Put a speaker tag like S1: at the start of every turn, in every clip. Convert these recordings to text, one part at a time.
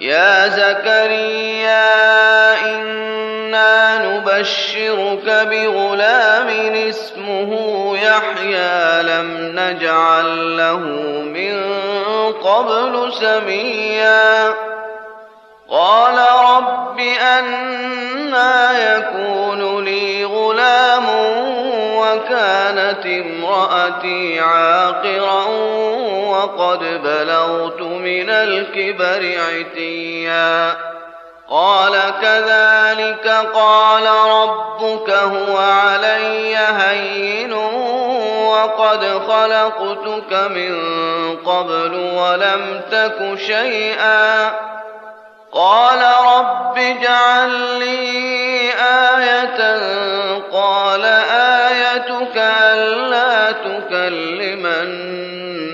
S1: يا زكريا إنا نبشرك بغلام اسمه يحيى لم نجعل له من قبل سميا. قال رب أنا يكون لي غلام وكانت امرأتي عاقرا وقد بلغت من الكبر عتيا. قال كذلك قال ربك هو علي هين وقد خلقتك من قبل ولم تك شيئا. قال رب اجعل لي آية. قال آيتك ألا تكلم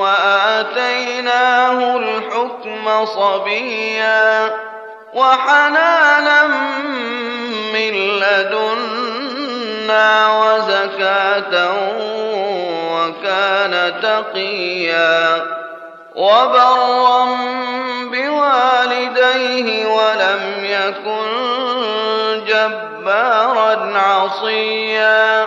S1: وآتيناه الحكم صبيا وحنانا من لدنا وزكاة وكان تقيا وبرا بوالديه ولم يكن جبارا عصيا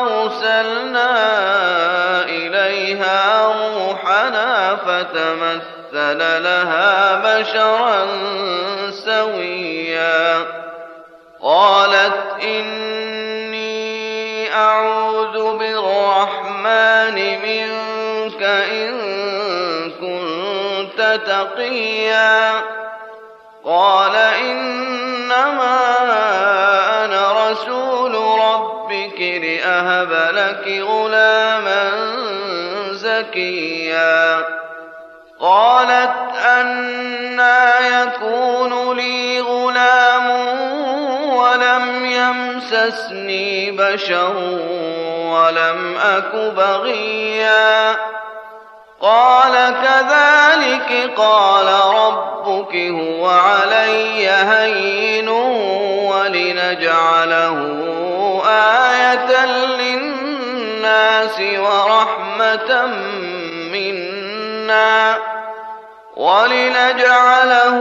S1: فأرسلنا إليها روحنا فتمثل لها بشرا سويا. قالت إني أعوذ بالرحمن منك إن كنت تقيا. قال إنما ربك لأهب لك غلاما زكيا. قالت أنا يكون لي غلام ولم يمسسني بشر ولم أك بغيا. قال كذلك قال ربك هو علي هين ولنجعله آية للناس ورحمة منا ولنجعله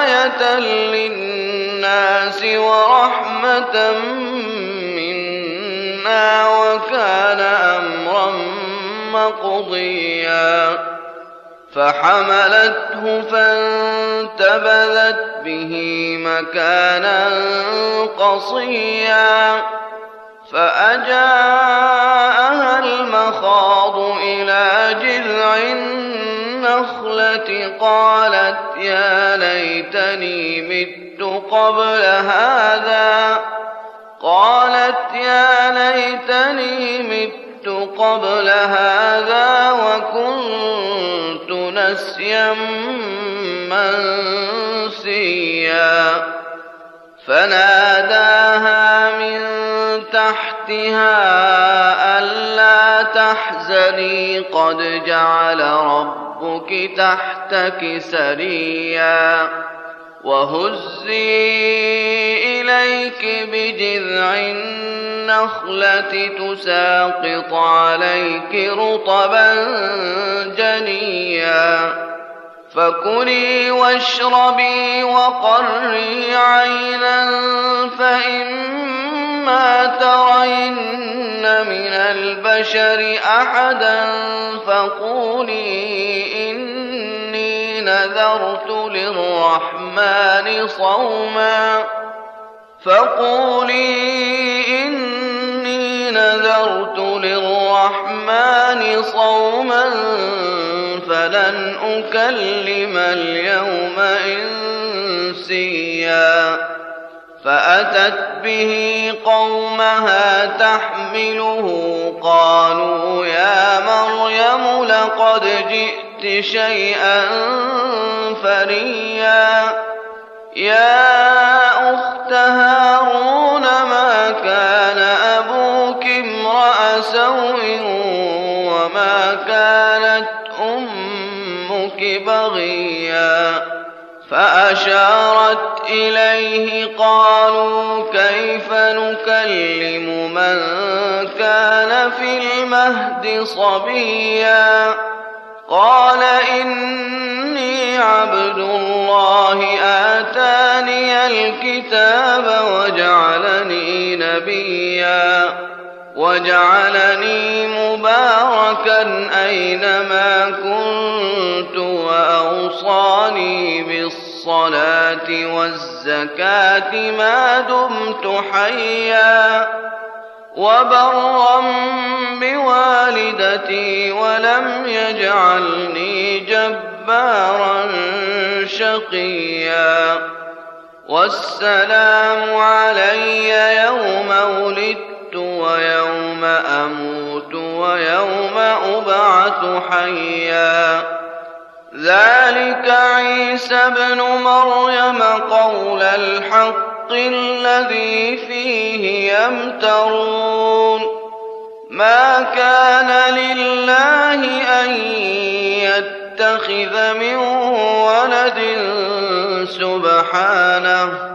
S1: آية للناس ورحمة منا وكان أمرا مقضيا. فحملته فانتبذت به مكانا قصيا فأجاءها المخاض إلى جذع النخلة قالت يا ليتني مت قبل هذا قالت يا ليتني مت قبل هذا نسيا منسيا. فناداها من تحتها ألا تحزني قد جعل ربك تحتك سريا. وهزي إليك بجذع النخلة تساقط عليك رطبا جنيا. فكلي واشربي وقري عينا فإما ترين من البشر أحدا فقولي إني نذرت للرحمن صوما فقولي إني نذرت للرحمن صوما فلن أكلم اليوم إنسيا فأتت به قومها تحمله قالوا يا مريم لقد جئت شيئا فريا يا أخت هارون فأشارت إليه قالوا كيف نكلم من كان في المهد صبيا؟ قال إني عبد الله آتاني الكتاب وجعلني نبيا. وجعلني مباركا أينما كنت وأوصاني بالصلاة والزكاة ما دمت حيا وبرا بوالدتي ولم يجعلني جبارا شقيا والسلام علي يوم ولدت ويوم أموت ويوم أبعث حيا ذلك عيسى ابن مريم قول الحق الذي فيه يمترون. ما كان لله أن يتخذ من ولد سبحانه.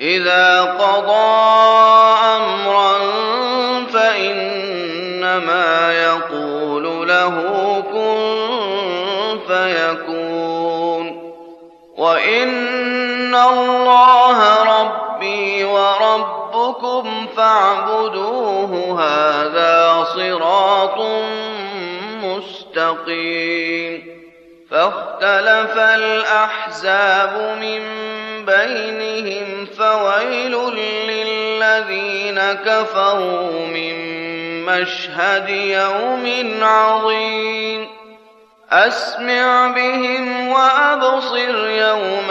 S1: إذا قضى أمرا فإنما وإن الله ربي وربكم فاعبدوه هذا صراط مستقيم فاختلف الأحزاب من بينهم فويل للذين كفروا من مشهد يوم عظيم أسمع بهم وأبصر يوم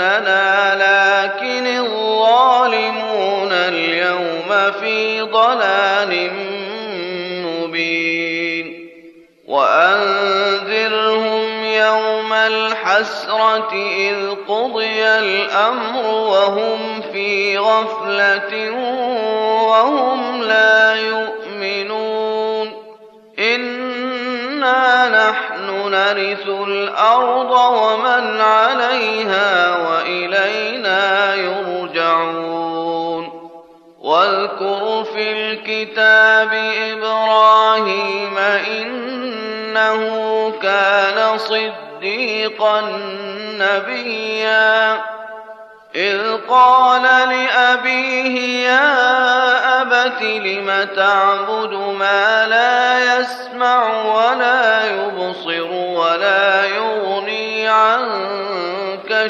S1: يأتوننا لكن الظالمون اليوم في ضلال مبين. وأنذرهم يوم الحسرة إذ قضي الأمر وهم في غفلة وهم لا يؤمنون. إنا نحن نرث الأرض ومن عليها وإلينا يرجعون. واذكر في الكتاب إبراهيم إنه كان صديقا نبيا. إذ قال لأبيه يا أبت لم تعبد ما لا يسمع ولا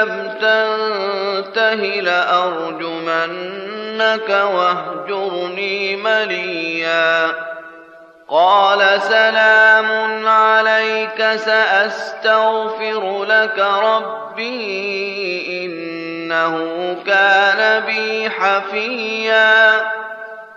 S1: لم تنته لأرجمنك واهجرني مليا. قال سلام عليك سأستغفر لك ربي إنه كان بي حفيا.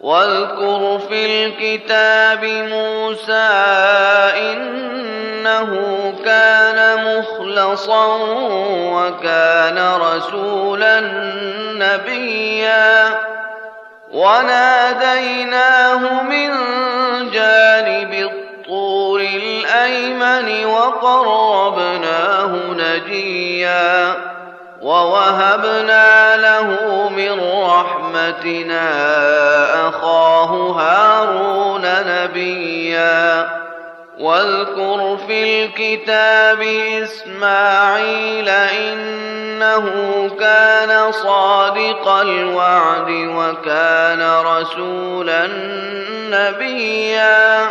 S1: واذكر في الكتاب موسى إنه كان مخلصا وكان رسولا نبيا وناديناه من جانب الطور الأيمن وقربناه نجيا ووهبنا له من رحمتنا أخاه هارون نبيا. واذكر في الكتاب إسماعيل إنه كان صادق الوعد وكان رسولا نبيا.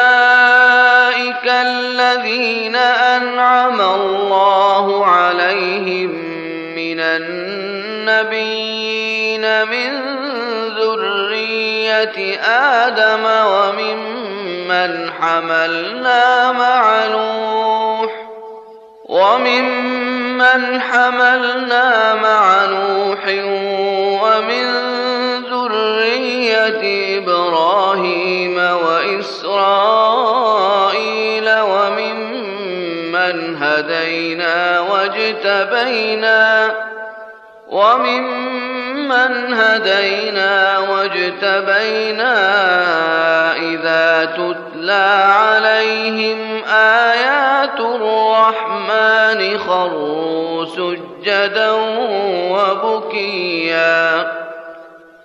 S1: الذين أنعم الله عليهم من النبيين من ذرية آدم وممن حملنا مع نوح وممن حملنا مع نوح ومن ذرية إبراهيم وإسرائيل هدينا واجتبينا وممن هدينا واجتبينا إذا تتلى عليهم آيات الرحمن خروا سجدا وبكيا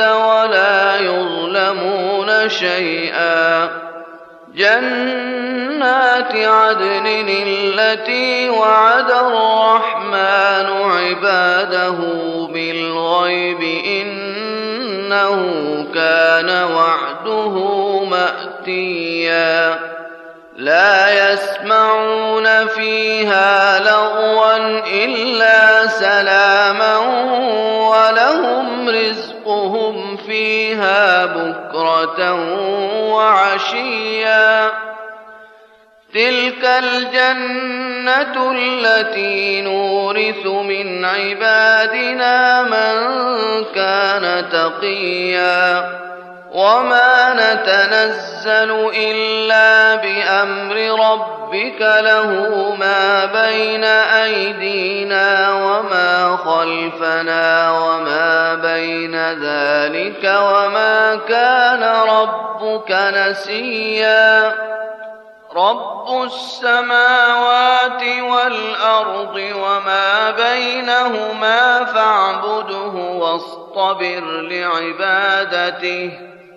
S1: ولا يظلمون شيئا. جنات عدن التي وعد الرحمن عباده بالغيب إنه كان وعده مأتيا. لا يسمعون فيها لغوا إلا سلاما ولهم رزقهم فيها بكرة وعشيا. تلك الجنة التي نورث من عبادنا من كان تقيا. وما نتنزل إلا بأمر ربك له ما بين أيدينا وما خلفنا وما بين ذلك وما كان ربك نسيا. رب السماوات والأرض وما بينهما فاعبده واصطبر لعبادته.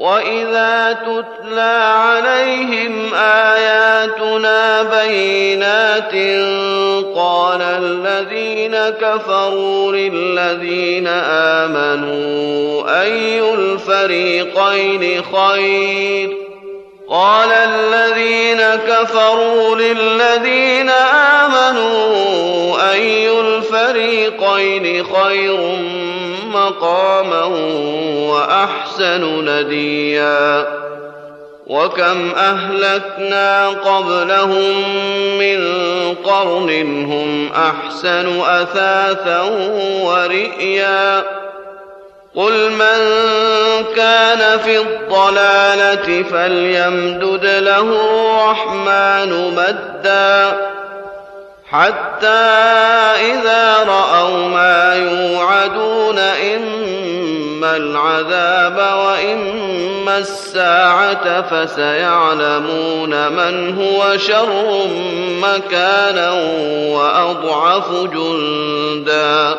S1: وإذا تتلى عليهم آياتنا بينات قال الذين كفروا للذين آمنوا أي الفريقين خير؟ قال الذين كفروا للذين آمنوا أي الفريقين خير مقاما وأحسن نديا. وكم أهلكنا قبلهم من قرن هم أحسن أثاثا ورئيا. قل من كان في الضلالة فليمدد له الرحمن مدا. حتى إذا رأوا ما يوعدون إما العذاب وإما الساعة فسيعلمون من هو شر مكانا وأضعف جندا.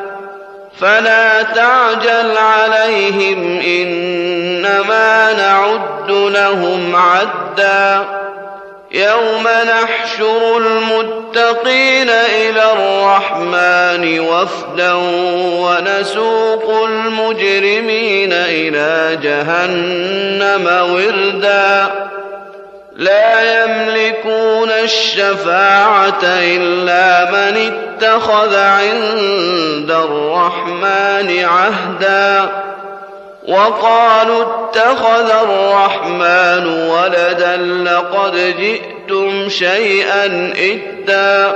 S1: فلا تعجل عليهم إنما نعد لهم عدًّا. يوم نحشر المتقين إلى الرحمن وفدا ونسوق المجرمين إلى جهنم وردا. لا يملكون الشفاعة إلا من اتخذ عند الرحمن عهداً. وقالوا اتخذ الرحمن ولدا لقد جئتم شيئا إدا.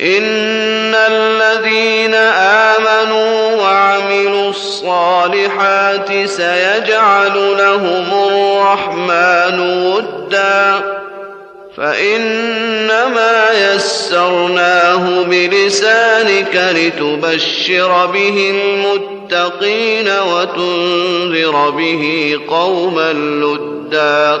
S1: ان الذين امنوا وعملوا الصالحات سيجعل لهم الرحمن ودا فإنما يسرناه بلسانك لتبشر به المتقين وتنذر به قوما لدا